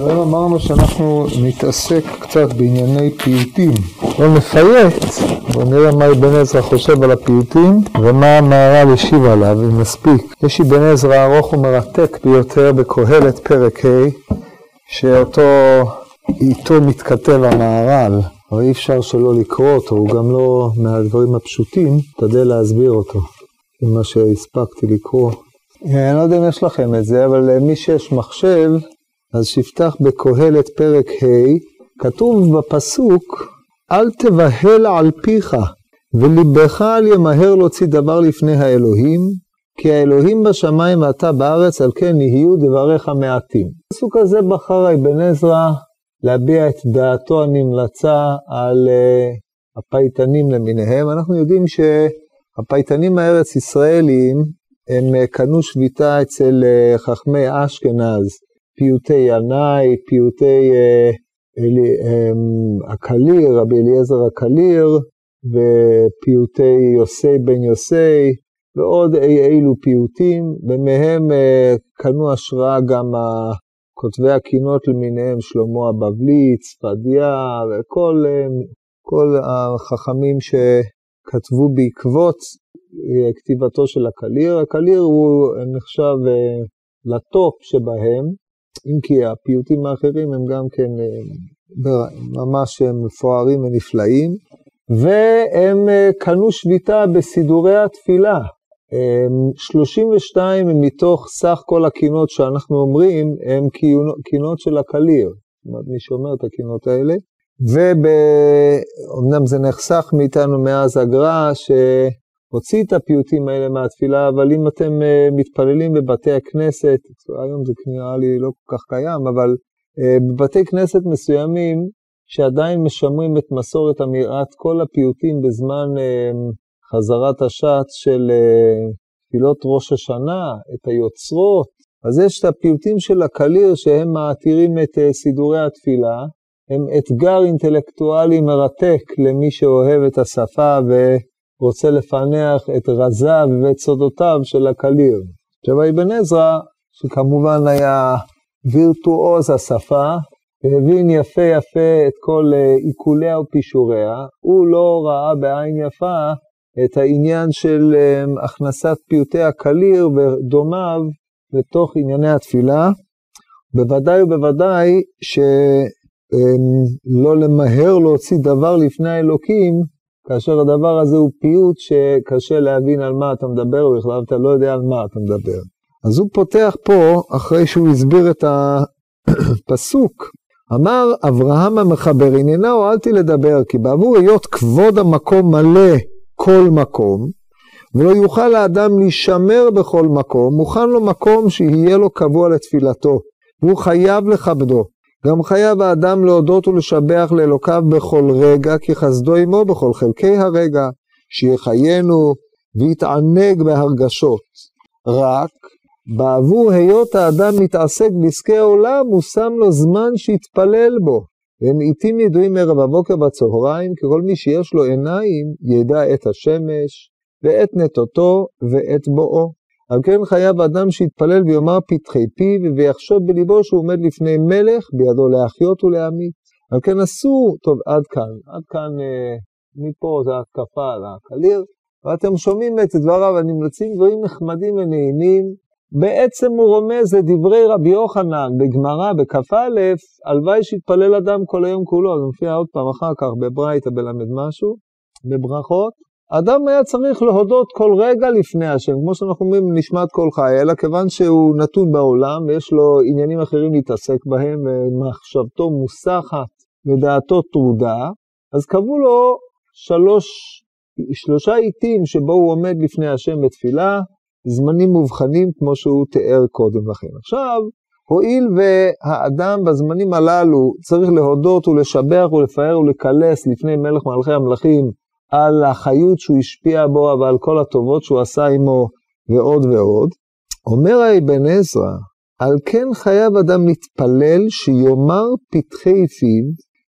היום אמרנו שאנחנו נתעסק קצת בענייני פיוטים. לא נפייט, בואו נראה מה אבן עזרא חושב על הפיוטים ומה המהר"ל השיב עליו, אם נספיק. יש אבן עזרא ארוך ומרתק ביותר בקהלת פרק ה', שאותו איתו מתכתב המהר"ל, אבל אי אפשר שלא לקרוא אותו, הוא גם לא מהדברים הפשוטים, תדל להסביר אותו, ממה שהספקתי לקרוא. אני לא יודע אם יש לכם את זה, אבל למי שיש מחשב, אז שיפתח בקהלת פרק ה', כתוב בפסוק, אל תבהל על פיך, וליבך אל ימהר להוציא דבר לפני האלוהים, כי האלוהים בשמיים ואתה בארץ, על כן יהיו דבריך מעטים. הפסוק הזה בחר אבן עזרא להביע את דעתו הנמלצה על uh, הפייטנים למיניהם. אנחנו יודעים שהפייטנים הארץ ישראלים, הם uh, קנו שביתה אצל uh, חכמי אשכנז, פיוטי ינאי, פיוטי הקליר, uh, um, רבי אליעזר הקליר, ופיוטי יוסי בן יוסי, ועוד אי אילו פיוטים, ומהם uh, קנו השראה גם כותבי הקינות למיניהם, שלמה הבבלי, צפדיה, וכל כל החכמים שכתבו בעקבות כתיבתו של הקליר. הקליר הוא נחשב לטופ שבהם, אם כי הפיוטים האחרים הם גם כן ממש מפוארים ונפלאים, והם קנו שביתה בסידורי התפילה. 32 מתוך סך כל הקינות שאנחנו אומרים, הם קינות של הקליר. זאת אומרת, מי שאומר את הקינות האלה. ואומנם זה נחסך מאיתנו מאז הגר"א, שהוציא את הפיוטים האלה מהתפילה, אבל אם אתם מתפללים בבתי הכנסת, היום זה נראה לי לא כל כך קיים, אבל בבתי כנסת מסוימים, שעדיין משמרים את מסורת אמירת כל הפיוטים בזמן חזרת השעת של תפילות ראש השנה, את היוצרות. אז יש את הפיוטים של הקליר שהם מעתירים את סידורי התפילה, הם אתגר אינטלקטואלי מרתק למי שאוהב את השפה ורוצה לפענח את רזיו ואת סודותיו של הקליר. עכשיו אבן עזרא, שכמובן היה וירטואוז השפה, והבין יפה יפה את כל עיקוליה ופישוריה, הוא לא ראה בעין יפה את העניין של הכנסת פיוטי הקליר ודומיו לתוך ענייני התפילה. בוודאי ובוודאי שלא למהר להוציא דבר לפני האלוקים, כאשר הדבר הזה הוא פיוט שקשה להבין על מה אתה מדבר, ובכלל אתה לא יודע על מה אתה מדבר. אז הוא פותח פה, אחרי שהוא הסביר את הפסוק, אמר אברהם המחבר, עניינה הועלתי לדבר, כי בעבור היות כבוד המקום מלא כל מקום, ולא יוכל האדם להישמר בכל מקום, מוכן לו מקום שיהיה לו קבוע לתפילתו, והוא חייב לכבדו. גם חייב האדם להודות ולשבח לאלוקיו בכל רגע, כי חסדו עמו בכל חלקי הרגע, שיחיינו ויתענג בהרגשות. רק בעבור היות האדם מתעסק בעסקי העולם, הוא שם לו זמן שיתפלל בו. והם עיתים ידועים ערב הבוקר בצהריים, כי כל מי שיש לו עיניים ידע את השמש, ואת נטותו, ואת בואו. על כן חייב אדם שיתפלל ויאמר פתחי פיו, ויחשוב בליבו שהוא עומד לפני מלך, בידו להחיות ולהמית. על כן אסור, טוב, עד כאן, עד כאן, אה, מפה זה התקפה על הקליר, ואתם שומעים את דבריו הנמלצים, דברים נחמדים ונעימים, בעצם הוא רומז לדברי רבי יוחנן בגמרא בכ"א, הלוואי שיתפלל אדם כל היום כולו, זה מופיע עוד פעם אחר כך בברייתא בלמד משהו, בברכות. אדם היה צריך להודות כל רגע לפני השם, כמו שאנחנו אומרים, נשמת כל חי, אלא כיוון שהוא נתון בעולם ויש לו עניינים אחרים להתעסק בהם, ומחשבתו מוסחת ודעתו טרודה, אז קבעו לו שלוש, שלושה עיתים שבו הוא עומד לפני השם בתפילה, זמנים מובחנים כמו שהוא תיאר קודם לכן. עכשיו, הואיל והאדם בזמנים הללו צריך להודות ולשבח ולפאר ולקלס לפני מלך מלכי המלכים על החיות שהוא השפיע בו ועל כל הטובות שהוא עשה עמו ועוד ועוד, אומר האבן עזרא, על כן חייב אדם להתפלל שיאמר פתחי פיו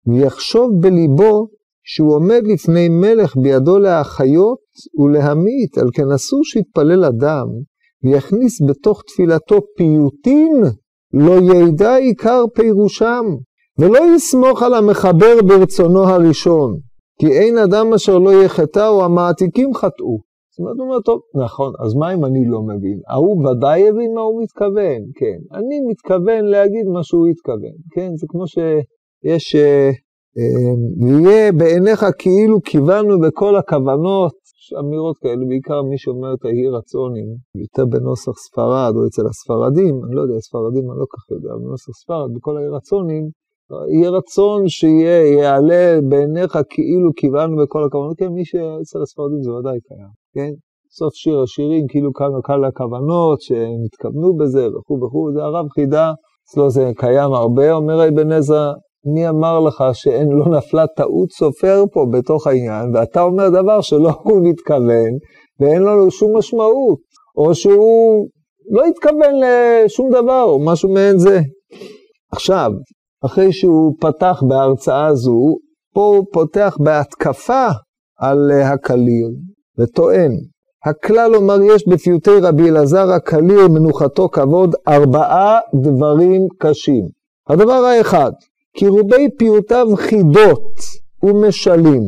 ויחשוב בליבו שהוא עומד לפני מלך בידו להחיות ולהמית, על כן אסור שיתפלל אדם ויכניס בתוך תפילתו פיוטין לא ידע עיקר פירושם, ולא יסמוך על המחבר ברצונו הראשון, כי אין אדם אשר לא יחטאו, המעתיקים חטאו. זאת אומרת, הוא אומר, טוב, נכון, אז מה אם אני לא מבין? ההוא ודאי הבין מה הוא מתכוון, כן. אני מתכוון להגיד מה שהוא התכוון, כן? זה כמו שיש, אה, אה, ויהיה בעיניך כאילו כיוונו בכל הכוונות, יש אמירות כאלה, בעיקר מי שאומר את ההיא רצונים, יותר בנוסח ספרד או אצל הספרדים, אני לא יודע, הספרדים אני לא כך יודע, בנוסח ספרד, בכל ההיא רצונים, יהיה רצון שיהיה, יעלה בעיניך כאילו כיוונו בכל הכוונות, כן, מי שאצל הספרדים זה ודאי קיים, כן? סוף שיר השירים, כאילו כאן וקל הכוונות, שהם התכוונו בזה וכו' וכו', זה הרב חידה, אצלו זה קיים הרבה, אומר אבן עזרא, מי אמר לך שאין, לא נפלה טעות סופר פה בתוך העניין, ואתה אומר דבר שלא הוא מתכוון, ואין לו שום משמעות, או שהוא לא התכוון לשום דבר, או משהו מעין זה. עכשיו, אחרי שהוא פתח בהרצאה הזו, פה הוא פותח בהתקפה על הקליר, וטוען, הכלל אומר יש בפיוטי רבי אלעזר הקליר מנוחתו כבוד ארבעה דברים קשים. הדבר האחד, כי רובי פיוטיו חידות ומשלים.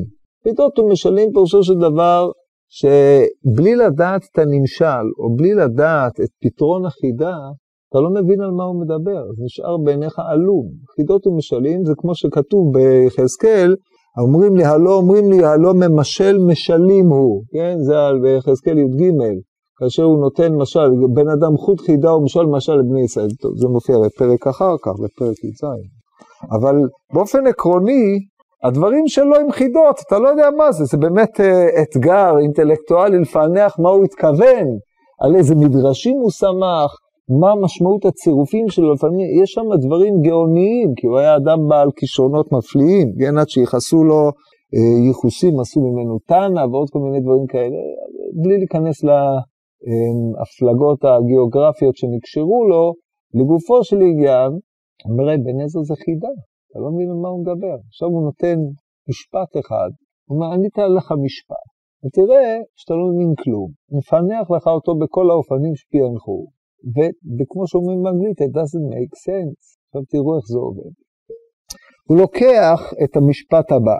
חידות ומשלים פירושו של דבר שבלי לדעת את הנמשל, או בלי לדעת את פתרון החידה, אתה לא מבין על מה הוא מדבר, זה נשאר בעיניך עלום. חידות ומשלים זה כמו שכתוב ביחזקאל, אומרים לי, הלא אומרים לי, הלא ממשל משלים הוא, כן? זה על ביחזקאל י"ג, כאשר הוא נותן משל, בן אדם חוט חידה ומשל משל לבני ישראל. טוב, זה מופיע בפרק אחר כך, בפרק י"ז. אבל באופן עקרוני, הדברים שלו הם חידות, אתה לא יודע מה זה, זה באמת uh, אתגר אינטלקטואלי לפענח מה הוא התכוון, על איזה מדרשים הוא שמח, מה משמעות הצירופים שלו, לפעמים יש שם דברים גאוניים, כי הוא היה אדם בעל כישרונות מפליאים, כן, עד שיחסו לו אה, ייחוסים, עשו ממנו תנא ועוד כל מיני דברים כאלה, בלי להיכנס להפלגות הגיאוגרפיות שנקשרו לו, לגופו של עניין, אומר בן עזר זה חידה, אתה לא מבין על מה הוא מדבר. עכשיו הוא נותן משפט אחד, הוא אומר, אני אתן לך משפט, ותראה שאתה לא מבין כלום, נפענח לך אותו בכל האופנים שפענחו, וכמו שאומרים באנגלית, it doesn't make sense. עכשיו תראו איך זה עובד. הוא לוקח את המשפט הבא,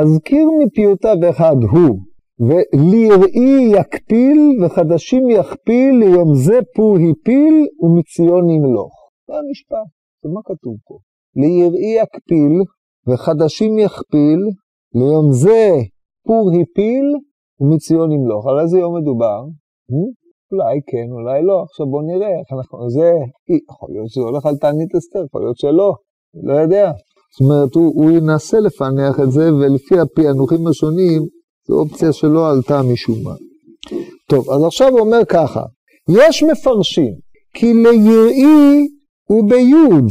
אזכיר מפיוטיו אחד הוא, וליראי יקפיל וחדשים יכפיל, ליום זה פור הפיל ומציון ימלוך. זה המשפט, זה מה כתוב פה? ליראי יקפיל וחדשים יכפיל, ליום זה פור הפיל ומציון ימלוך. על איזה יום מדובר? אולי כן, אולי לא, עכשיו בואו נראה איך אנחנו, זה, יכול להיות שזה הולך על תענית אסתר, יכול להיות שלא, לא יודע. זאת אומרת, הוא, הוא ינסה לפענח את זה, ולפי הפענוחים השונים, זו אופציה שלא עלתה משום מה. טוב, אז עכשיו הוא אומר ככה, יש מפרשים, כי ליראי הוא ביוד,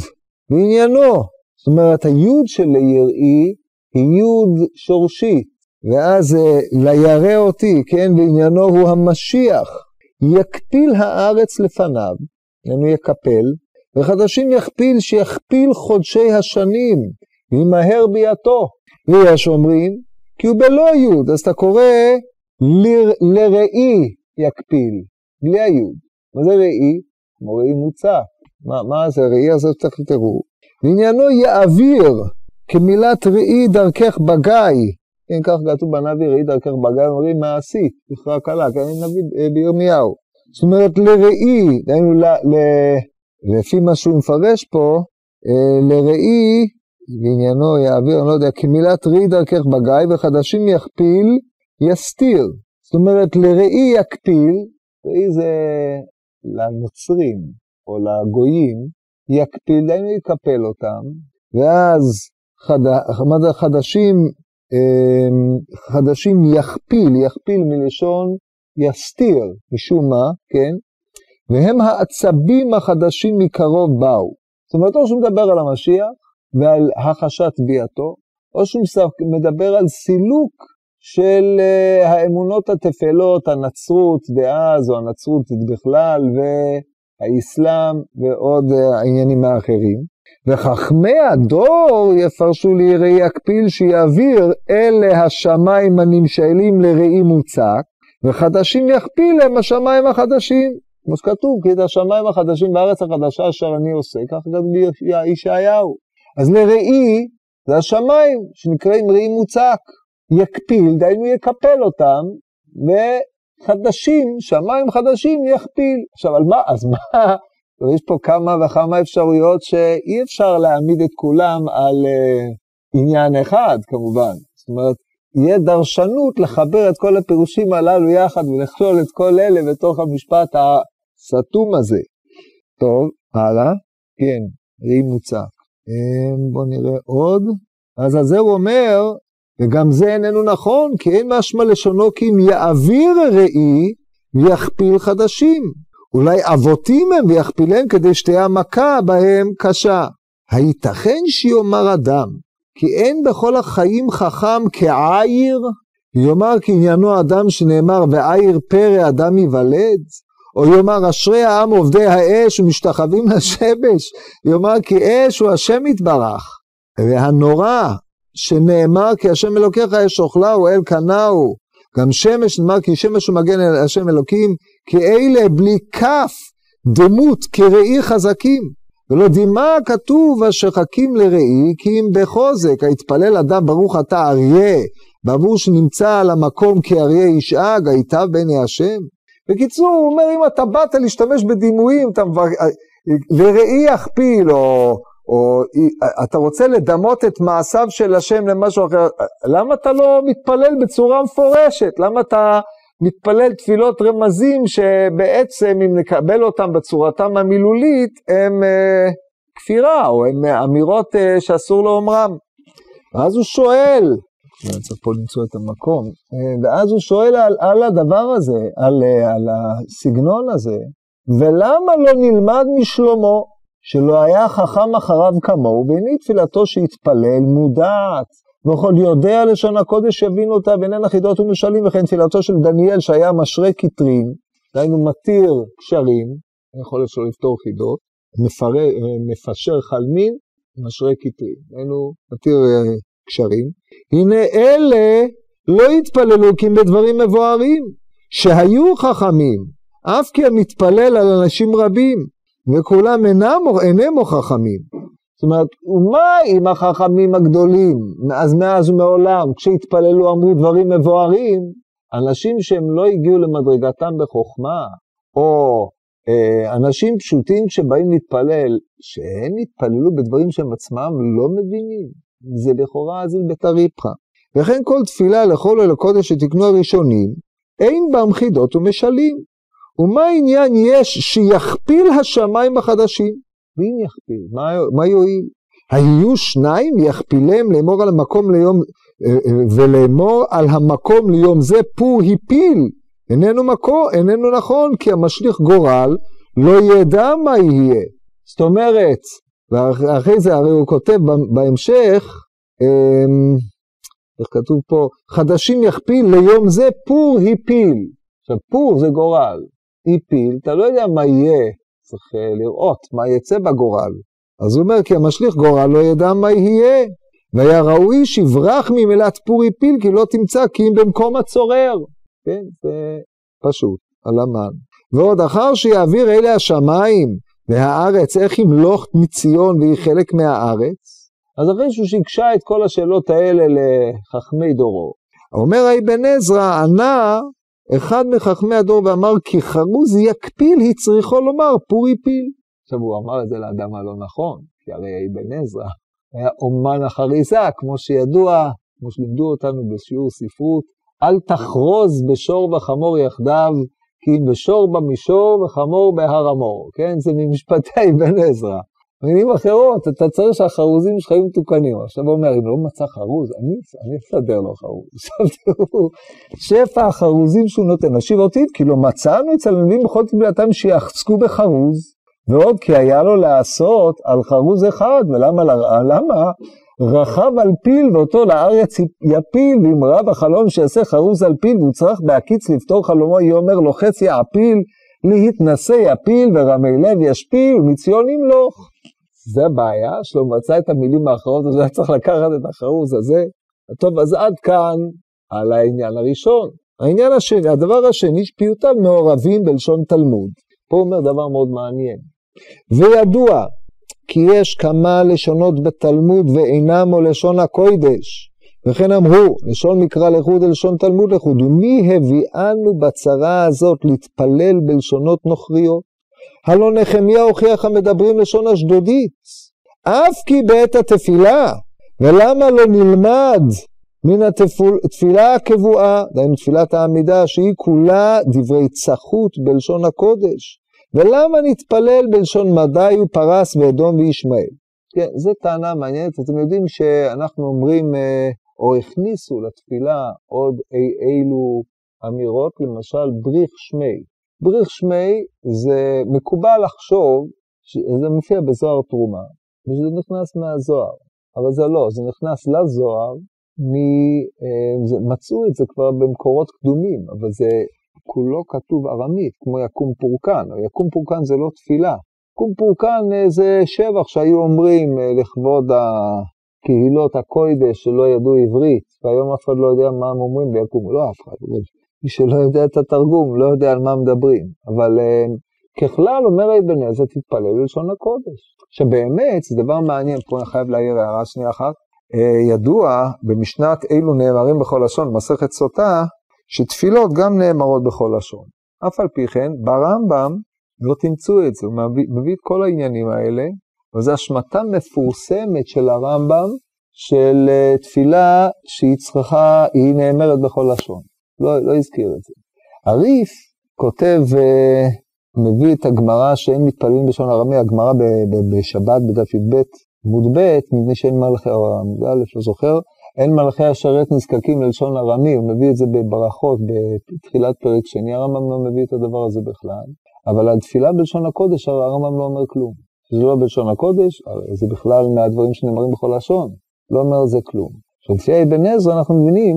בעניינו. זאת אומרת, היוד של ליראי היא יוד שורשית, ואז לירא אותי, כן, בעניינו הוא המשיח. יקפיל הארץ לפניו, יענו יקפל, וחדשים יכפיל שיכפיל חודשי השנים, וימהר ביאתו. ויש אומרים, כי הוא בלא יוד, אז אתה קורא ל... לראי יקפיל, בלי היוד. מה זה ראי? כמו ראי מוצק. מה, מה זה ראי? אז צריך לתראו. ועניינו יעביר כמילת ראי דרכך בגיא, אם כך כתוב בנביא, ראי דרכך בגיא, אומרים מעשי, בכלל קלה, כן, נביא אה, בירמיהו. זאת אומרת, לראי, דהיינו, לפי מה שהוא מפרש פה, אה, לראי, בעניינו יעביר, אני לא יודע, כמילת ראי דרכך בגיא, וחדשים יכפיל, יסתיר. זאת אומרת, לראי יקפיל, ראי זה לנוצרים, או לגויים, יקפיל, דהיינו יקפל אותם, ואז חד... חדשים חדשים יכפיל, יכפיל מלשון יסתיר, משום מה, כן? והם העצבים החדשים מקרוב באו. זאת אומרת, או שהוא מדבר על המשיח ועל החשת ביאתו, או שהוא מדבר על סילוק של uh, האמונות התפלות, הנצרות דאז, או הנצרות בכלל, והאסלאם, ועוד uh, העניינים האחרים. וחכמי הדור יפרשו ליראי יקפיל שיעביר אלה השמיים הנמשלים לראי מוצק, וחדשים יכפיל הם השמיים החדשים. כמו שכתוב, כי את השמיים החדשים בארץ החדשה אשר אני עושה, כך גם בישעיהו. אז לראי זה השמיים, שנקראים ראי מוצק. יקפיל, דהיינו יקפל אותם, וחדשים, שמיים חדשים יכפיל. עכשיו, על מה, אז מה, יש פה כמה וכמה אפשרויות שאי אפשר להעמיד את כולם על uh, עניין אחד, כמובן. זאת אומרת, יהיה דרשנות לחבר את כל הפירושים הללו יחד ולכלול את כל אלה בתוך המשפט הסתום הזה. טוב, הלאה. כן, ראי מוצק. אמ, בואו נראה עוד. אז הזהו אומר, וגם זה איננו נכון, כי אין משמע לשונו כי אם יעביר ראי ויכפיל חדשים. אולי אבותים הם ויכפילם כדי שתהיה המכה בהם קשה. הייתכן שיאמר אדם, כי אין בכל החיים חכם כעיר? יאמר כי עניינו אדם שנאמר ועיר פרא אדם ייוולד? או יאמר אשרי העם עובדי האש ומשתחווים לשמש, יאמר כי אש הוא השם יתברך. והנורא שנאמר כי השם אלוקיך אש אוכלה הוא אל קנאו. גם שמש נאמר כי שמש הוא מגן אל השם אלוקים, כי אלה בלי כף דמות כראי חזקים. ולא דימה כתוב אשר חכים לראי כי אם בחוזק היתפלל אדם ברוך אתה אריה בעבור שנמצא על המקום כאריה ישאג היטב בעיני השם בקיצור, הוא אומר, אם אתה באת להשתמש בדימויים, אתה מבר... וראי יכפיל, או, או אתה רוצה לדמות את מעשיו של השם למשהו אחר, למה אתה לא מתפלל בצורה מפורשת? למה אתה מתפלל תפילות רמזים שבעצם, אם נקבל אותם בצורתם המילולית, הם אה, כפירה, או הם אמירות אה, שאסור לאומרם? ואז הוא שואל, צריך פה למצוא את המקום. אה, ואז הוא שואל על, על הדבר הזה, על, אה, על הסגנון הזה, ולמה לא נלמד משלמה, שלא היה חכם אחריו כמוהו, והנה תפילתו שהתפלל מודעת, וכל יודע לשון הקודש יבין אותה, ואיננה חידות ומשלים, וכן תפילתו של דניאל שהיה משרה כתרים, דהיינו מתיר קשרים, יכול שלא לפתור חידות, מפר... אה, מפשר חלמין, משרה כתרים, דהיינו מתיר קשרים, הנה אלה לא התפללו כי הם בדברים מבוארים, שהיו חכמים, אף כי המתפלל על אנשים רבים, וכולם אינם, אינם חכמים. זאת אומרת, ומה עם החכמים הגדולים, אז מאז ומעולם, כשהתפללו אמרו דברים מבוארים, אנשים שהם לא הגיעו למדרגתם בחוכמה, או אה, אנשים פשוטים שבאים להתפלל, שהם התפללו בדברים שהם עצמם לא מבינים, זה לכאורה אזיל בתריפחא. וכן כל תפילה לכל אל הקודש שתקנו הראשונים, אין בם חידות ומשלים. ומה העניין יש שיכפיל השמיים החדשים? ואם יכפיל, מה, מה יועיל? היו שניים יכפילם לאמור על המקום ליום, אה, אה, ולאמור על המקום ליום זה פור הפיל. איננו מקור, איננו נכון, כי המשליך גורל לא ידע מה יהיה. זאת אומרת, ואחרי זה הרי הוא כותב בהמשך, אמ, איך כתוב פה, חדשים יכפיל ליום זה פור הפיל. עכשיו פור זה גורל, הפיל, אתה לא יודע מה יהיה, צריך אה, לראות מה יצא בגורל. אז הוא אומר כי המשליך גורל לא ידע מה יהיה. והיה ראוי שיברח ממילת פור הפיל כי לא תמצא כי אם במקום הצורר. כן, זה פשוט, על המן. ועוד אחר שיעביר אלה השמיים והארץ, איך ימלוך מציון והיא חלק מהארץ? אז אחרי שהוא שיקשה את כל השאלות האלה לחכמי דורו, אומר האבן עזרא, ענה אחד מחכמי הדור ואמר כי חרוז יקפיל, היא צריכו לומר פורי פיל. עכשיו הוא אמר את זה לאדם הלא נכון, כי הרי האבן עזרא היה אומן החריזה, כמו שידוע, כמו שלימדו אותנו בשיעור ספרות, אל תחרוז בשור וחמור יחדיו, כי אם בשור במישור וחמור בהר המור, כן? זה ממשפטי אבן עזרא. במילים אחרות, אתה צריך שהחרוזים שלך יהיו מתוקנים. עכשיו הוא אומר, אם לא מצא חרוז, אני, אסדר לו חרוז. עכשיו תראו, שפע החרוזים שהוא נותן. השיב אותי, כי לא מצאנו אצל הנביאים בכל תגבילתם שיחצקו בחרוז, ועוד כי היה לו לעשות על חרוז אחד, ולמה? למה? רכב על פיל ואותו לארץ יפיל, ואם רב החלום שיעשה חרוז על פיל והוא צריך בהקיץ לפתור חלומו, יאמר לוחץ יעפיל, להתנשא יפיל ורמי לב ישפיל ומציון ימלוך. זה הבעיה, שלא מצא את המילים האחרות, אז היה צריך לקחת את החרוז הזה. טוב, אז עד כאן על העניין הראשון. העניין השני, הדבר השני, שפיוטיו מעורבים בלשון תלמוד. פה הוא אומר דבר מאוד מעניין. וידוע כי יש כמה לשונות בתלמוד ואינם או לשון הקוידש. וכן אמרו, לשון מקרא לחוד ולשון תלמוד לחוד, ומי הביאנו בצרה הזאת להתפלל בלשונות נוכריות? הלא נחמיה הוכיח המדברים לשון אשדודית, אף כי בעת התפילה, ולמה לא נלמד מן התפילה הקבועה, דהיינו תפילת העמידה, שהיא כולה דברי צחות בלשון הקודש, ולמה נתפלל בלשון מדי ופרס ואדום וישמעאל? כן, זו טענה מעניינת, אתם יודעים שאנחנו אומרים, אה, או הכניסו לתפילה עוד אי אילו אמירות, למשל בריך שמי. בריך שמי זה מקובל לחשוב, זה מופיע בזוהר תרומה, ושזה נכנס מהזוהר, אבל זה לא, זה נכנס לזוהר, מ, אה, זה, מצאו את זה כבר במקורות קדומים, אבל זה כולו כתוב ארמית, כמו יקום פורקן, או יקום פורקן זה לא תפילה. יקום פורקן אה, זה שבח שהיו אומרים אה, לכבוד הקהילות הקוידש שלא ידעו עברית, והיום אף אחד לא יודע מה הם אומרים ביקום, לא אף אחד, מי שלא יודע את התרגום לא יודע על מה מדברים, אבל ככלל אומר אבן עזרא תתפלל בלשון הקודש. עכשיו באמת זה דבר מעניין, פה אני חייב להעיר הערה שנייה אחת, ידוע במשנת אילו נאמרים בכל לשון, מסכת סוטה, שתפילות גם נאמרות בכל לשון. אף על פי כן, ברמב"ם לא תמצאו את זה, הוא מביא, מביא את כל העניינים האלה, וזו השמטה מפורסמת של הרמב"ם, של uh, תפילה שהיא צריכה, היא נאמרת בכל לשון. לא, לא הזכיר את זה. הריף כותב, uh, מביא את הגמרא שאין מתפללים בלשון ארמי, הגמרא בשבת בדף י"ב, עמוד ב', מפני שאין מלכי, או עמוד א', לא זוכר, אין מלכי השרת נזקקים ללשון ארמי, הוא מביא את זה בברכות, בתחילת פרק שני, הרמב"ם לא מביא את הדבר הזה בכלל, אבל על תפילה בלשון הקודש, הרמב"ם לא אומר כלום. זה לא בלשון הקודש, זה בכלל מהדברים שנאמרים בכל לשון, לא אומר זה כלום. עכשיו, לפי אבן עזרא אנחנו מבינים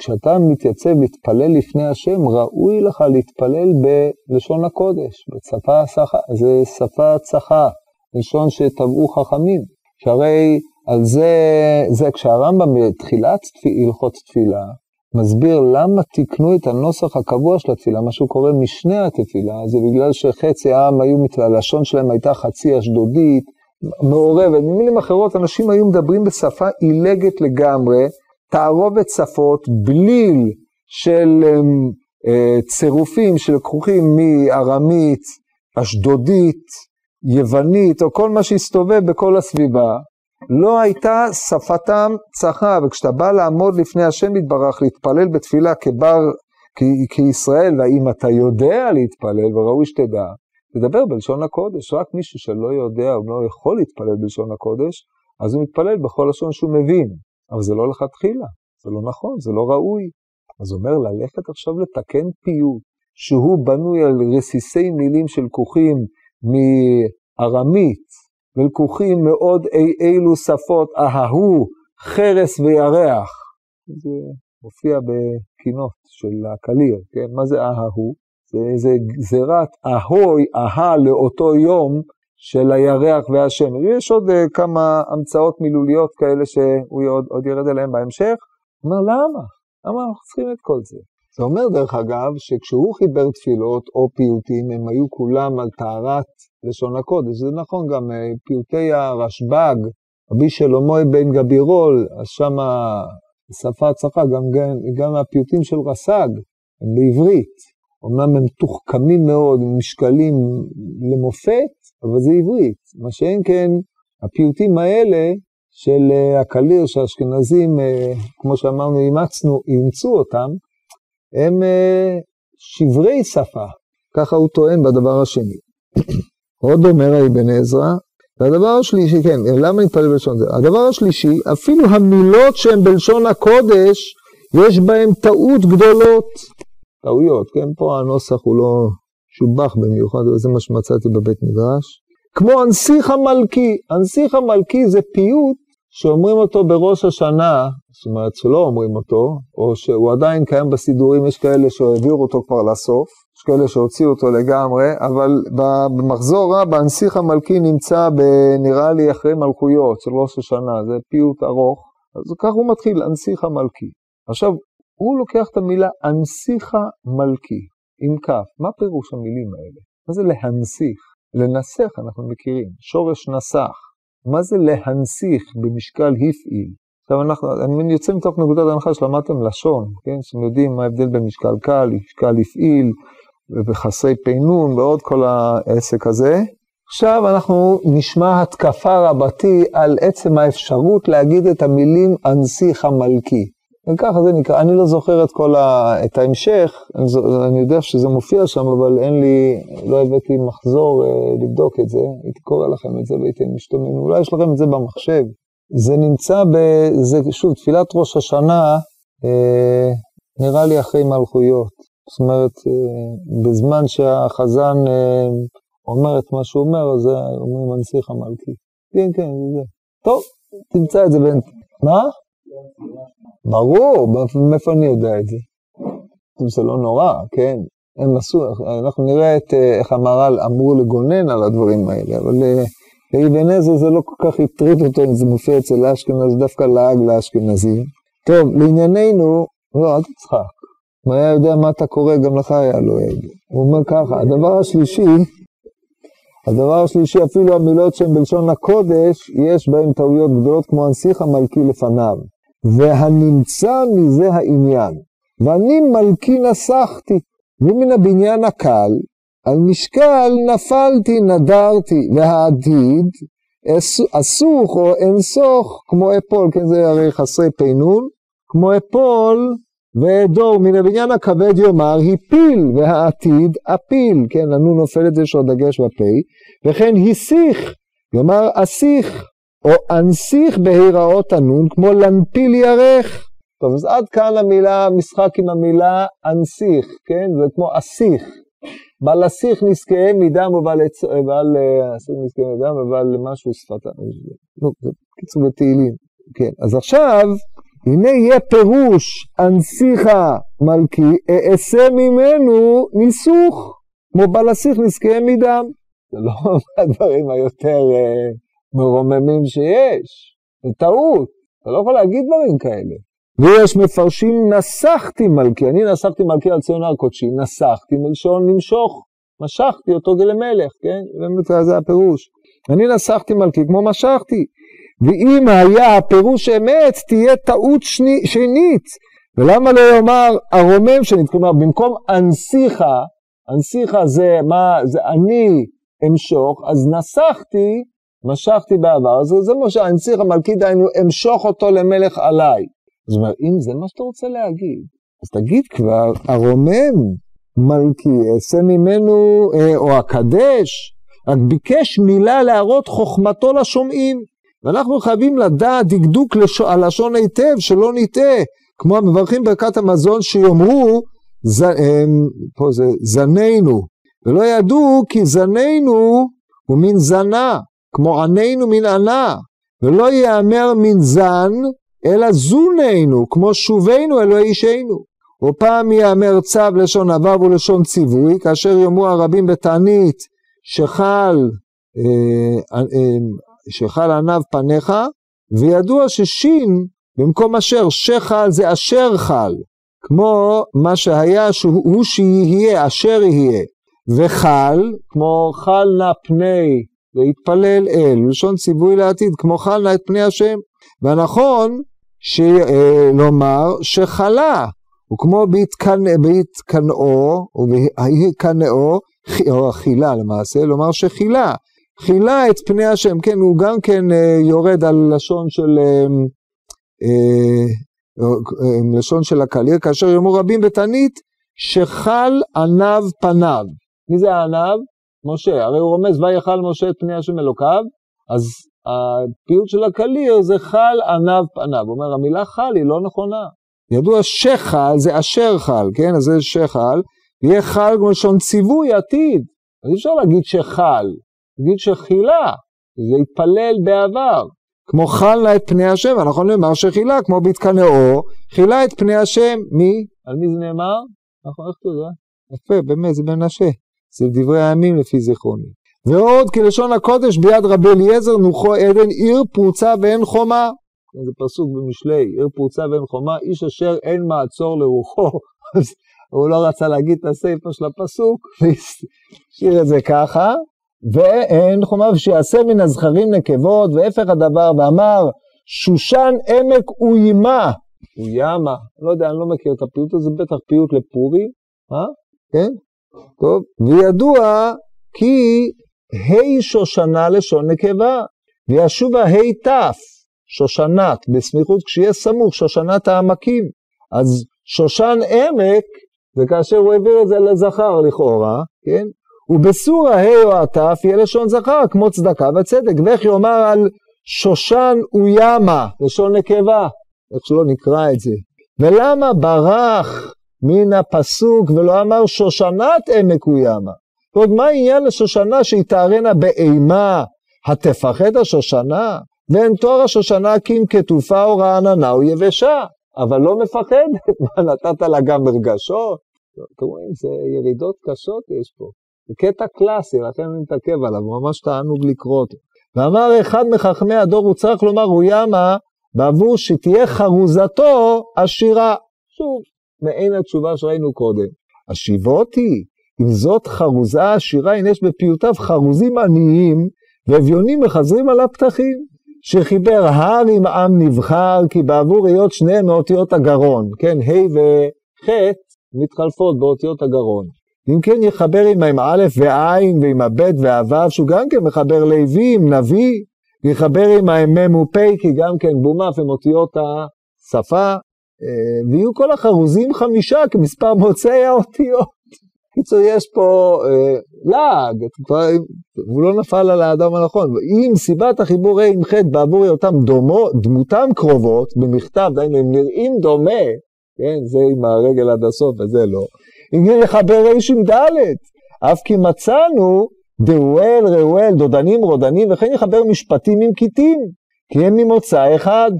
שכשאתה מתייצב להתפלל לפני השם, ראוי לך להתפלל בלשון הקודש, בשפה צחה, זה שפה צחה, לשון שטבעו חכמים, שהרי על זה, זה כשהרמב"ם בתחילת הלכות תפילה, מסביר למה תיקנו את הנוסח הקבוע של התפילה, מה שהוא קורא משנה התפילה, זה בגלל שחצי העם היו, הלשון שלהם הייתה חצי אשדודית, מעורבת. במילים אחרות, אנשים היו מדברים בשפה עילגת לגמרי, תערובת שפות, בליל של אה, צירופים שלקוחים מארמית, אשדודית, יוונית, או כל מה שהסתובב בכל הסביבה, לא הייתה שפתם צחה, וכשאתה בא לעמוד לפני השם יתברך, להתפלל בתפילה כבר, כישראל, והאם אתה יודע להתפלל, וראוי שתדע, תדבר בלשון הקודש, רק מישהו שלא יודע או לא יכול להתפלל בלשון הקודש, אז הוא מתפלל בכל לשון שהוא מבין, אבל זה לא לכתחילה, זה לא נכון, זה לא ראוי. אז אומר, ללכת עכשיו לתקן פיוט, שהוא בנוי על רסיסי מילים של כוכים מארמית, ולקוחים מאוד אי אילו שפות אההו, חרס וירח. זה מופיע בקינות של הקליר, כן? מה זה אההו? זה, זה גזירת אהוי, אהה לאותו יום של הירח והשם. ויש עוד uh, כמה המצאות מילוליות כאלה שהוא עוד, עוד ירד אליהן בהמשך. הוא אומר, למה? למה אנחנו צריכים את כל זה? זה אומר, דרך אגב, שכשהוא חיבר תפילות או פיוטים, הם היו כולם על טהרת לשון הקודש. זה נכון גם אה, פיוטי הרשב"ג, רבי שלמה בן גבירול, אז שם השפה הצחה, גם, גם, גם הפיוטים של רס"ג, הם בעברית. אמנם הם מתוחכמים מאוד, משקלים למופת, אבל זה עברית. מה שאין כן, הפיוטים האלה של אה, הקליר, שהאשכנזים, אה, כמו שאמרנו, אימצנו, אימצו אותם, הם שברי שפה. ככה הוא טוען בדבר השני. עוד אומר האבן עזרא, והדבר השלישי, כן, למה נתפלל בלשון זה? הדבר השלישי, אפילו המילות שהן בלשון הקודש, יש בהן טעות גדולות. טעויות, כן, פה הנוסח הוא לא שובח במיוחד, אבל זה מה שמצאתי בבית מדרש. כמו הנסיך המלכי, הנסיך המלכי זה פיוט שאומרים אותו בראש השנה, זאת אומרת שלא אומרים אותו, או שהוא עדיין קיים בסידורים, יש כאלה שהעבירו אותו כבר לסוף, יש כאלה שהוציאו אותו לגמרי, אבל במחזור רבה, הנסיך המלכי נמצא נראה לי אחרי מלכויות של ראש השנה, זה פיוט ארוך, אז ככה הוא מתחיל, הנסיך המלכי. עכשיו, הוא לוקח את המילה הנסיכה מלכי, עם כף, מה פירוש המילים האלה? מה זה להנסיך? לנסח אנחנו מכירים, שורש נסח. מה זה להנסיך במשקל הפעיל? עכשיו אנחנו, אני יוצא מתוך נקודת ההנחה שלמדתם לשון, כן? שאתם יודעים מה ההבדל בין משקל קל, משקל הפעיל, ובחסרי פינון ועוד כל העסק הזה. עכשיו אנחנו נשמע התקפה רבתי על עצם האפשרות להגיד את המילים אנסיך המלכי. וככה זה נקרא, אני לא זוכר את כל ה... את ההמשך, אני, זו, אני יודע שזה מופיע שם, אבל אין לי, לא הבאתי מחזור אה, לבדוק את זה, הייתי קורא לכם את זה והייתם משתוממים, אולי יש לכם את זה במחשב. זה נמצא ב... זה, שוב, תפילת ראש השנה, אה, נראה לי אחרי מלכויות. זאת אומרת, אה, בזמן שהחזן אה, אומר את מה שהוא אומר, אז אומרים הנסיך המלכי. כן, כן, זה. טוב, תמצא את זה בין... מה? ברור, מאיפה אני יודע את זה? זה לא נורא, כן? הם עשו, אנחנו נראה את אה, איך המהר"ל אמרו לגונן על הדברים האלה, אבל לאבן עזר זה לא כל כך הטריד אותו אם זה מופיע אצל אשכנז, דווקא לעג לאשכנזים. טוב, לענייננו, לא, אל תצחק. אם היה יודע מה אתה קורא, גם לך היה לועג. הוא אומר ככה, הדבר השלישי, הדבר השלישי, אפילו המילות שהן בלשון הקודש, יש בהן טעויות גדולות כמו הנסיך המלכי לפניו. והנמצא מזה העניין. ואני מלכי נסחתי, ומן הבניין הקל, על משקל נפלתי, נדרתי, והעתיד, אסוך או אנסוך, כמו אפול, כן, זה הרי חסרי פינון, כמו אפול ודור מן הבניין הכבד יאמר הפיל והעתיד אפיל, כן, לנו נופלת יש עוד דגש בפה, וכן הסיך, יאמר אסיך, או אנסיך בהיראות הנון, כמו לנפיל ירך. טוב, אז עד כאן המילה, משחק עם המילה אנסיך, כן, זה כמו אסיך. בעל אסיך נזכה מדם ובעל אה, אסיך נזכה מדם ובעל משהו שפתה. נו, קיצור בתהילים. כן, אז עכשיו הנה יהיה פירוש אנסיכה מלכי, אעשה ממנו ניסוך, כמו בלסיך נזכה מדם. זה לא מהדברים היותר אה, מרוממים שיש, זה טעות, אתה לא יכול להגיד דברים כאלה. ויש מפרשים נסחתי מלכי, אני נסחתי מלכי על ציון הר קודשי, נסחתי מלשון נמשוך, משכתי אותו למלך, כן? זה הפירוש. אני נסחתי מלכי כמו משכתי. ואם היה הפירוש אמת, תהיה טעות שני, שנית. ולמה לא יאמר הרומם שנית? כלומר, במקום אנסיכה, אנסיכה זה מה, זה אני אמשוך, אז נסחתי, משכתי בעבר, אז זה מה שאנסיכה מלכי דהיינו, אמשוך אותו למלך עליי. זאת אומרת, אם זה מה שאתה רוצה להגיד, אז תגיד כבר, הרומם מלכי, אעשה ממנו, אה, או הקדש, רק ביקש מילה להראות חוכמתו לשומעים. ואנחנו חייבים לדעת דקדוק הלשון היטב, שלא נטעה, כמו המברכים ברכת המזון שיאמרו, ז, פה זה זננו, ולא ידעו כי זננו הוא מין זנה, כמו עננו מן ענה, ולא ייאמר מן זן, אלא זוננו, כמו שובנו אלוהי אישנו. ופעם ייאמר צו לשון עבר ולשון ציווי, כאשר יאמרו הרבים בתענית שחל אה, אה, שחל עניו פניך, וידוע ששין במקום אשר, שחל זה אשר חל, כמו מה שהיה שהוא שיהיה, אשר יהיה, וחל, כמו חל נא פני להתפלל אל, לשון ציווי לעתיד, כמו חל נא את פני השם. והנכון לומר שחלה, וכמו בהתקנאו, ובהתקנאו, או אכילה למעשה, לומר שחילה. חילה את פני השם, כן, הוא גם כן אה, יורד על לשון של, אה, אה, לשון של הקליע, כאשר יאמרו רבים בתענית, שחל עניו פניו. מי זה העניו? משה, הרי הוא רומז, ויכל משה את פני השם אלוקיו, אז הפיוט של הקליר זה חל עניו פניו. הוא אומר, המילה חל היא לא נכונה. ידוע שחל זה אשר חל, כן? אז זה שחל, יהיה חל כמו לשון ציווי עתיד. אז אי אפשר להגיד שחל, נגיד שחילה, זה התפלל בעבר. כמו חלה את פני השם, אנחנו נאמר שחילה, כמו בהתקנאו, חילה את פני השם. מי? על מי זה נאמר? נכון, איך אתה יודע? יפה, באמת, זה מנשה. זה דברי הימים לפי זיכרוני. ועוד כלשון הקודש ביד רבי אליעזר נוחו עדן עיר פרוצה ואין חומה. זה פסוק במשלי, עיר פרוצה ואין חומה, איש אשר אין מעצור לרוחו. אז, הוא לא רצה להגיד את הסיפא של הפסוק, והשאיר את זה ככה, ואין חומה שיעשה מן הזכרים נקבות, והפך הדבר, ואמר, שושן עמק אוימה, אוימה, לא יודע, אני לא מכיר את הפיוט הזה, בטח פיוט לפורי, אה? כן? טוב, וידוע כי ה' שושנה לשון נקבה, וישובה ה' ת', שושנת, בסמיכות כשיהיה סמוך, שושנת העמקים. אז שושן עמק, זה כאשר הוא העביר את זה לזכר לכאורה, כן? ובסורה ה' או הת' יהיה לשון זכר, כמו צדקה וצדק. ואיך יאמר על שושן אוימה, לשון נקבה, איך שלא נקרא את זה. ולמה ברח מן הפסוק ולא אמר שושנת עמק אוימה? ועוד מה העניין לשושנה שהתארנה באימה? התפחד השושנה? ואין תואר השושנה כי אם כתופה או רעננה או יבשה, אבל לא מפחדת, מה נתת לה גם רגשות? אתם רואים, זה ירידות קשות יש פה. זה קטע קלאסי, לכן אני מתעכב עליו, ממש תענוג לקרוא אותו. ואמר אחד מחכמי הדור, הוא צריך לומר, הוא ימה, בעבור שתהיה חרוזתו עשירה. שוב, מעין התשובה שראינו קודם. השיבותי, אם זאת חרוזה עשירה, הנה יש בפיוטיו חרוזים עניים, ואביונים מחזרים על הפתחים. שחיבר הר עם עם נבחר, כי בעבור היות שניהם מאותיות הגרון, כן, ה' וח' מתחלפות באותיות הגרון. אם כן יחבר עם א' וע' ועם הב' והו', שהוא גם כן מחבר לוי עם נביא, יחבר עם המ' ופ', כי גם כן בומף עם אותיות השפה, ויהיו כל החרוזים חמישה כמספר מוצאי האותיות. קיצור, יש פה אה, לעג, הוא לא נפל על האדם הנכון. אם סיבת החיבור ה' עם ח' בעבור היותם דמותם קרובות, במכתב, דהיינו, הם נראים דומה, כן, זה עם הרגל עד הסוף וזה לא. אם לחבר ר' עם ד', אף כי מצאנו דאואל, ראואל, דודנים, רודנים, וכן יחבר משפטים עם כיתים, כי הם ממוצא אחד,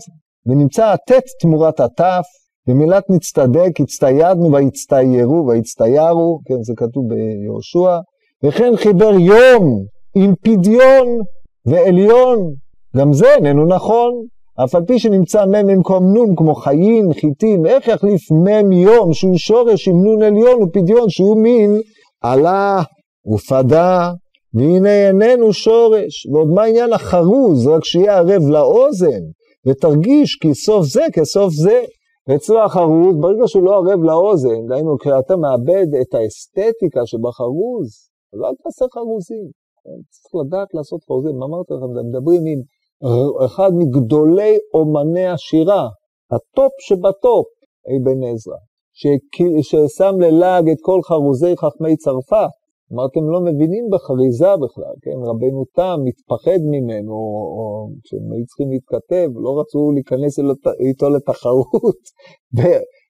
ונמצא הט' תמורת הת', במילת נצטדק, הצטיידנו והצטיירו והצטיירו, כן, זה כתוב ביהושע, וכן חיבר יום עם פדיון ועליון, גם זה איננו נכון, אף על פי שנמצא מ' במקום נ' כמו חיים, חיטים, איך יחליף מ' יום שהוא שורש עם נ' עליון ופדיון שהוא מין עלה ופדה, והנה איננו שורש, ועוד מה עניין החרוז, רק שיהיה ערב לאוזן, ותרגיש כי סוף זה כסוף זה. ואצלו החרוז, ברגע שהוא לא ערב לאוזן, דהיינו, כשאתה מאבד את האסתטיקה שבחרוז, אז אל תעשה חרוזים. צריך לדעת לעשות חרוזים. אמרתי לכם? מדברים עם אחד מגדולי אומני השירה, הטופ שבטופ, אבן עזרא, ששם ללעג את כל חרוזי חכמי צרפת. אמרתם, לא מבינים בחריזה בכלל, כן? רבנו תם מתפחד ממנו, או כשהם היו צריכים להתכתב, לא רצו להיכנס איתו לתחרות,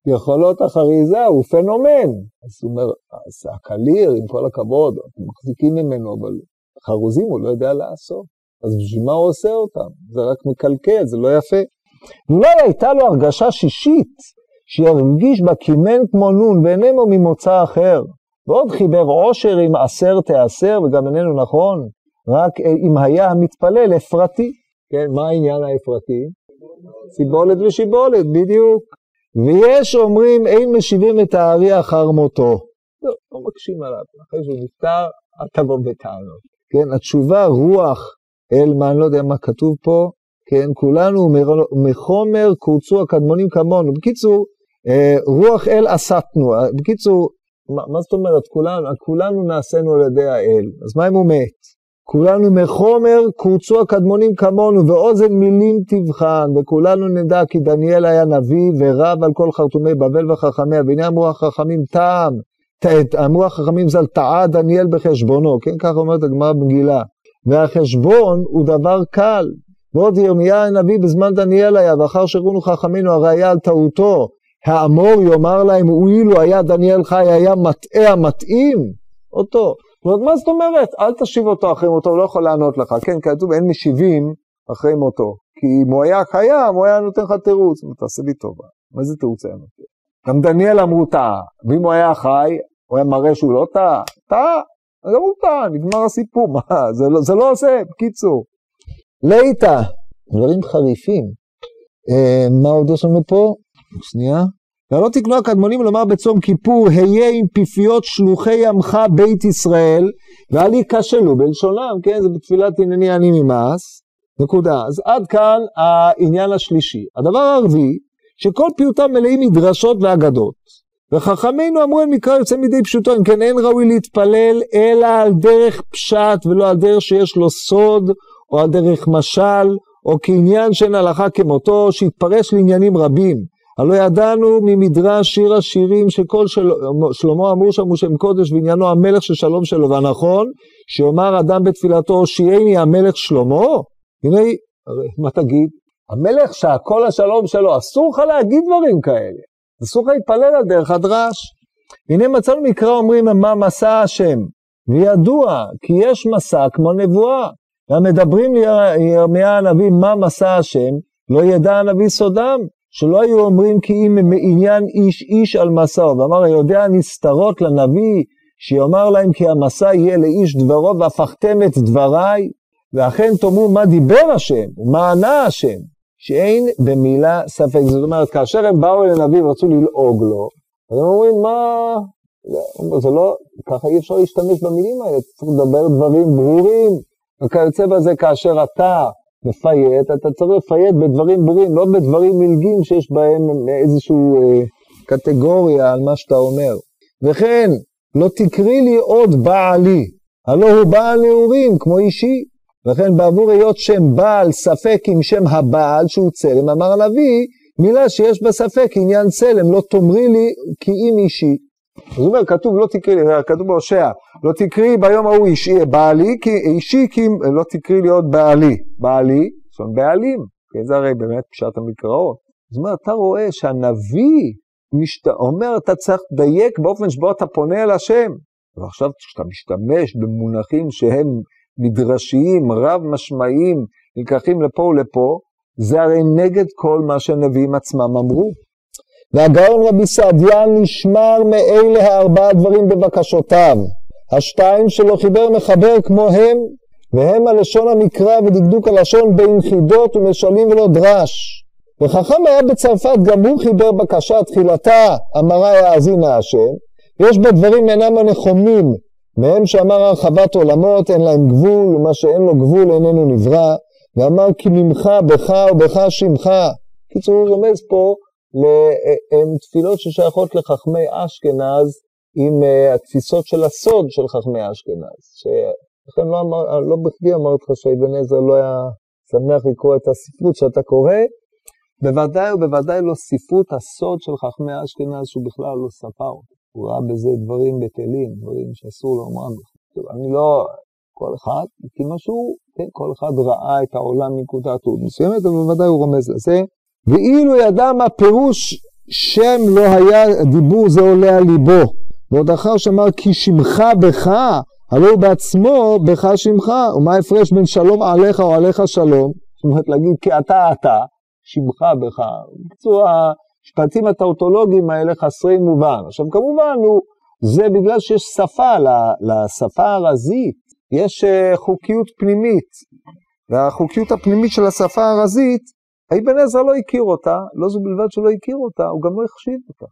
ויכולות החריזה הוא פנומן. אז הוא אומר, אז הקליר, עם כל הכבוד, אתם מחזיקים ממנו, אבל חרוזים הוא לא יודע לעשות. אז בשביל מה הוא עושה אותם? זה רק מקלקל, זה לא יפה. אולי הייתה לו הרגשה שישית, שירגיש בה קימן כמו נון, ואיננו ממוצא אחר. ועוד חיבר עושר עם עשר תעשר, וגם איננו נכון, רק אם היה המתפלל אפרתי. כן, מה העניין האפרתי? סיבולת ושיבולת, בדיוק. ויש אומרים, אין משיבים את הארי אחר מותו. לא, לא מקשים עליו, אחרי שהוא נפטר, אל תבוא בטענות. כן, התשובה רוח אל מה, אני לא יודע מה כתוב פה, כן, כולנו מחומר קורצו הקדמונים כמונו. בקיצור, אה, רוח אל אסתנו. בקיצור, מה, מה זאת אומרת? כולנו, כולנו נעשינו על ידי האל. אז מה אם הוא מת? כולנו מחומר קורצו הקדמונים כמונו, ואוזן מילים תבחן, וכולנו נדע כי דניאל היה נביא ורב על כל חרטומי בבל וחכמיה, והנה אמרו החכמים טעם, אמרו החכמים ז"ל טעה דניאל בחשבונו, כן, ככה אומרת הגמרא במגילה. והחשבון הוא דבר קל. ועוד ירמיה הנביא בזמן דניאל היה, ואחר שראונו חכמינו הראיה על טעותו, האמור יאמר להם, אילו היה דניאל חי, היה מטעה המתאים אותו. זאת אומרת, מה זאת אומרת? אל תשיב אותו אחרי מותו, הוא לא יכול לענות לך. כן, כתוב, אין משיבים אחרי מותו. כי אם הוא היה קיים, הוא היה נותן לך תירוץ. תעשה לי טובה. מה זה תירוץ היה נותן? גם דניאל אמרו טעה. ואם הוא היה חי, הוא היה מראה שהוא לא טעה. טעה. גם הוא טעה, נגמר הסיפור. מה, זה לא, זה לא עושה, בקיצור. ליטא, דברים חריפים. אה, מה עוד יש לנו פה? שנייה. ולא תקנו הקדמונים לומר בצום כיפור, היה עם פיפיות שלוחי עמך בית ישראל, ואל ייכשלו בלשונם, כן, זה בתפילת הנני אני ממעש, נקודה. אז עד כאן העניין השלישי. הדבר הרביעי, שכל פיוטם מלאים מדרשות ואגדות. וחכמינו אמרו אין מקרא יוצא מידי פשוטו, אם כן אין ראוי להתפלל אלא על דרך פשט ולא על דרך שיש לו סוד, או על דרך משל, או כעניין שאין הלכה כמותו, שהתפרש לעניינים רבים. הלא ידענו ממדרש שיר השירים שכל של... שלמה אמרו שם הוא שם קודש ועניינו המלך של שלום שלו, והנכון, שיאמר אדם בתפילתו, הושיעני המלך שלמה, הנה, מה תגיד? המלך שהכל השלום שלו, אסור לך להגיד דברים כאלה. אסור לך להתפלל על דרך הדרש. הנה מצאנו מקרא אומרים מה מסע השם, וידוע כי יש מסע כמו נבואה. והמדברים לירמיה הנביא מה מסע השם, לא ידע הנביא סודם, שלא היו אומרים כי אם מעניין איש איש על מסעו, ואמר היודע נסתרות לנביא, שיאמר להם כי המסע יהיה לאיש דברו והפכתם את דבריי, ואכן תאמרו מה דיבר השם ומה ענה השם, שאין במילה ספק. זאת אומרת, כאשר הם באו אל הנביא ורצו ללעוג לו, אז הם אומרים, מה... זה לא, ככה אי אפשר להשתמש במילים האלה, צריך לדבר דברים ברורים, וכיוצא בזה כאשר אתה מפייט, אתה צריך לפייט בדברים ברורים, לא בדברים מלגים שיש בהם איזושהי אה, קטגוריה על מה שאתה אומר. וכן, לא תקרי לי עוד בעלי, הלא הוא בעל נעורים כמו אישי. וכן בעבור היות שם בעל ספק עם שם הבעל שהוא צלם, אמר הנביא, מילה שיש בה ספק עניין צלם, לא תאמרי לי כי אם אישי. אז אומר, כתוב לא תקרי לי, כתוב בהושע, לא תקרי ביום ההוא אישי, בעלי, כי, אישי כי לא תקרי לי עוד בעלי. בעלי, זאת אומרת בעלים, כן, זה הרי באמת פשט המקראות. זאת אומרת, אתה רואה שהנביא משת... אומר, אתה צריך לדייק באופן שבו אתה פונה אל השם. ועכשיו כשאתה משתמש במונחים שהם מדרשיים, רב משמעיים, נלקחים לפה ולפה, זה הרי נגד כל מה שהנביאים עצמם אמרו. והגאון רבי סעדיה נשמר מאלה הארבעה דברים בבקשותיו. השתיים שלו חיבר מחבר כמו הם, והם הלשון המקרא ודקדוק הלשון בין חידות ומשלים ולא דרש. וחכם היה בצרפת, גם הוא חיבר בקשה תחילתה, אמרה יאזינה השם, יש בה דברים אינם הנכונים, מהם שאמר הרחבת עולמות אין להם גבול, ומה שאין לו גבול איננו נברא, ואמר כי ממך, בך ובך שמך. קיצור, הוא רומז פה הן תפילות ששייכות לחכמי אשכנז עם uh, התפיסות של הסוד של חכמי אשכנז. לכן לא, אמר, לא בכדי אמרתי לך שאבן עזר לא היה שמח לקרוא את הספרות שאתה קורא, בוודאי ובוודאי לא ספרות הסוד של חכמי אשכנז שהוא בכלל לא ספר. הוא ראה בזה דברים בטלים, דברים שאסור לומרם. אני לא, כל אחד, כי משהו, כן, כל אחד ראה את העולם מנקודת ראות מסוימת, אבל בוודאי הוא רומז לזה. ואילו ידע מה פירוש שם לא היה דיבור זה עולה על ליבו. ועוד אחר שאמר כי שמך בך, הלא הוא בעצמו בך שמך, ומה ההפרש בין שלום עליך או עליך שלום? זאת אומרת להגיד כי אתה אתה, שמך בך. בקיצור, המשפטים הטאוטולוגיים האלה חסרי מובן. עכשיו כמובן, הוא, זה בגלל שיש שפה, לשפה הרזית יש אה, חוקיות פנימית, והחוקיות הפנימית של השפה הרזית האבן עזרא לא הכיר אותה, לא זו בלבד שלא הכיר אותה, הוא גם לא החשיב אותה.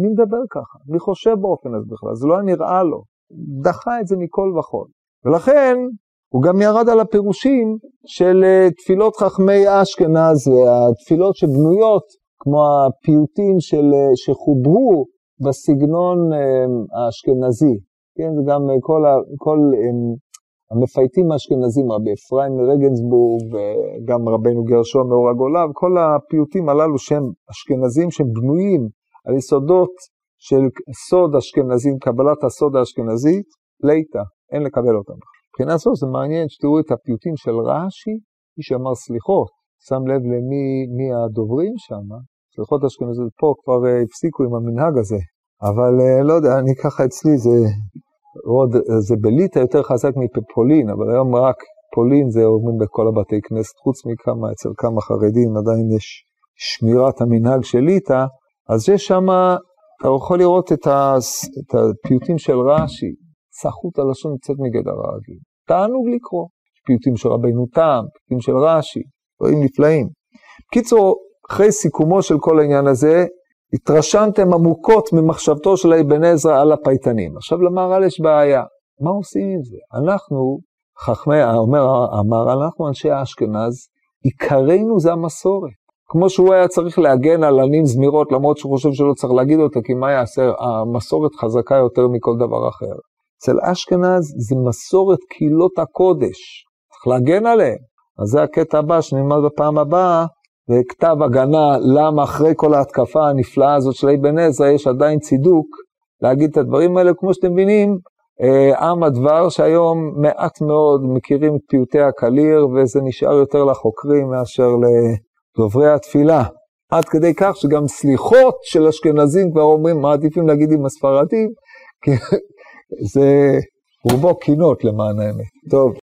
מי מדבר ככה? מי חושב באופן הזה בכלל? זה לא היה נראה לו. דחה את זה מכל וכל. ולכן הוא גם ירד על הפירושים של אה, תפילות חכמי אשכנז והתפילות שבנויות כמו הפיוטים של, אה, שחוברו בסגנון אה, האשכנזי. כן, זה גם כל, כל המפייטים האשכנזים, רבי אפרים מרגנסבורג וגם רבנו גרשון מאור הגולה, וכל הפיוטים הללו שהם אשכנזים שהם בנויים על יסודות של סוד אשכנזים, קבלת הסוד האשכנזית, ליטא, אין לקבל אותם. מבחינה זו זה מעניין שתראו את הפיוטים של רש"י, מי שאמר סליחות, שם לב למי מי הדוברים שם, סליחות אשכנזית פה כבר uh, הפסיקו עם המנהג הזה, אבל uh, לא יודע, אני ככה אצלי זה עוד, זה בליטא יותר חזק מפולין, אבל היום רק פולין זה אומרים בכל הבתי כנסת, חוץ מכמה, אצל כמה חרדים עדיין יש שמירת המנהג של ליטא, אז יש שם, אתה יכול לראות את, ה, את הפיוטים של רש"י, סחוט הלשון יוצאת מגדר הרגיל. תענוג לקרוא. פיוטים של רבינו תם, פיוטים של רש"י, דברים נפלאים. בקיצור, אחרי סיכומו של כל העניין הזה, התרשמתם עמוקות ממחשבתו של אבן עזרא על הפייטנים. עכשיו למהר"ל יש בעיה, מה עושים עם זה? אנחנו, חכמי, אומר המהר"ל, אנחנו אנשי אשכנז, עיקרנו זה המסורת. כמו שהוא היה צריך להגן על עלים זמירות, למרות שהוא חושב שלא צריך להגיד אותה, כי מה יעשה? המסורת חזקה יותר מכל דבר אחר. אצל אשכנז זה מסורת קהילות הקודש, צריך להגן עליהם. אז זה הקטע הבא שנלמד בפעם הבאה, וכתב הגנה למה אחרי כל ההתקפה הנפלאה הזאת של אבן עזרא יש עדיין צידוק להגיד את הדברים האלה, כמו שאתם מבינים, אה, עם הדבר שהיום מעט מאוד מכירים את פיוטי הקליר, וזה נשאר יותר לחוקרים מאשר לדוברי התפילה. עד כדי כך שגם סליחות של אשכנזים כבר אומרים, מעדיפים להגיד עם הספרדים, כי זה רובו קינות למען האמת. טוב.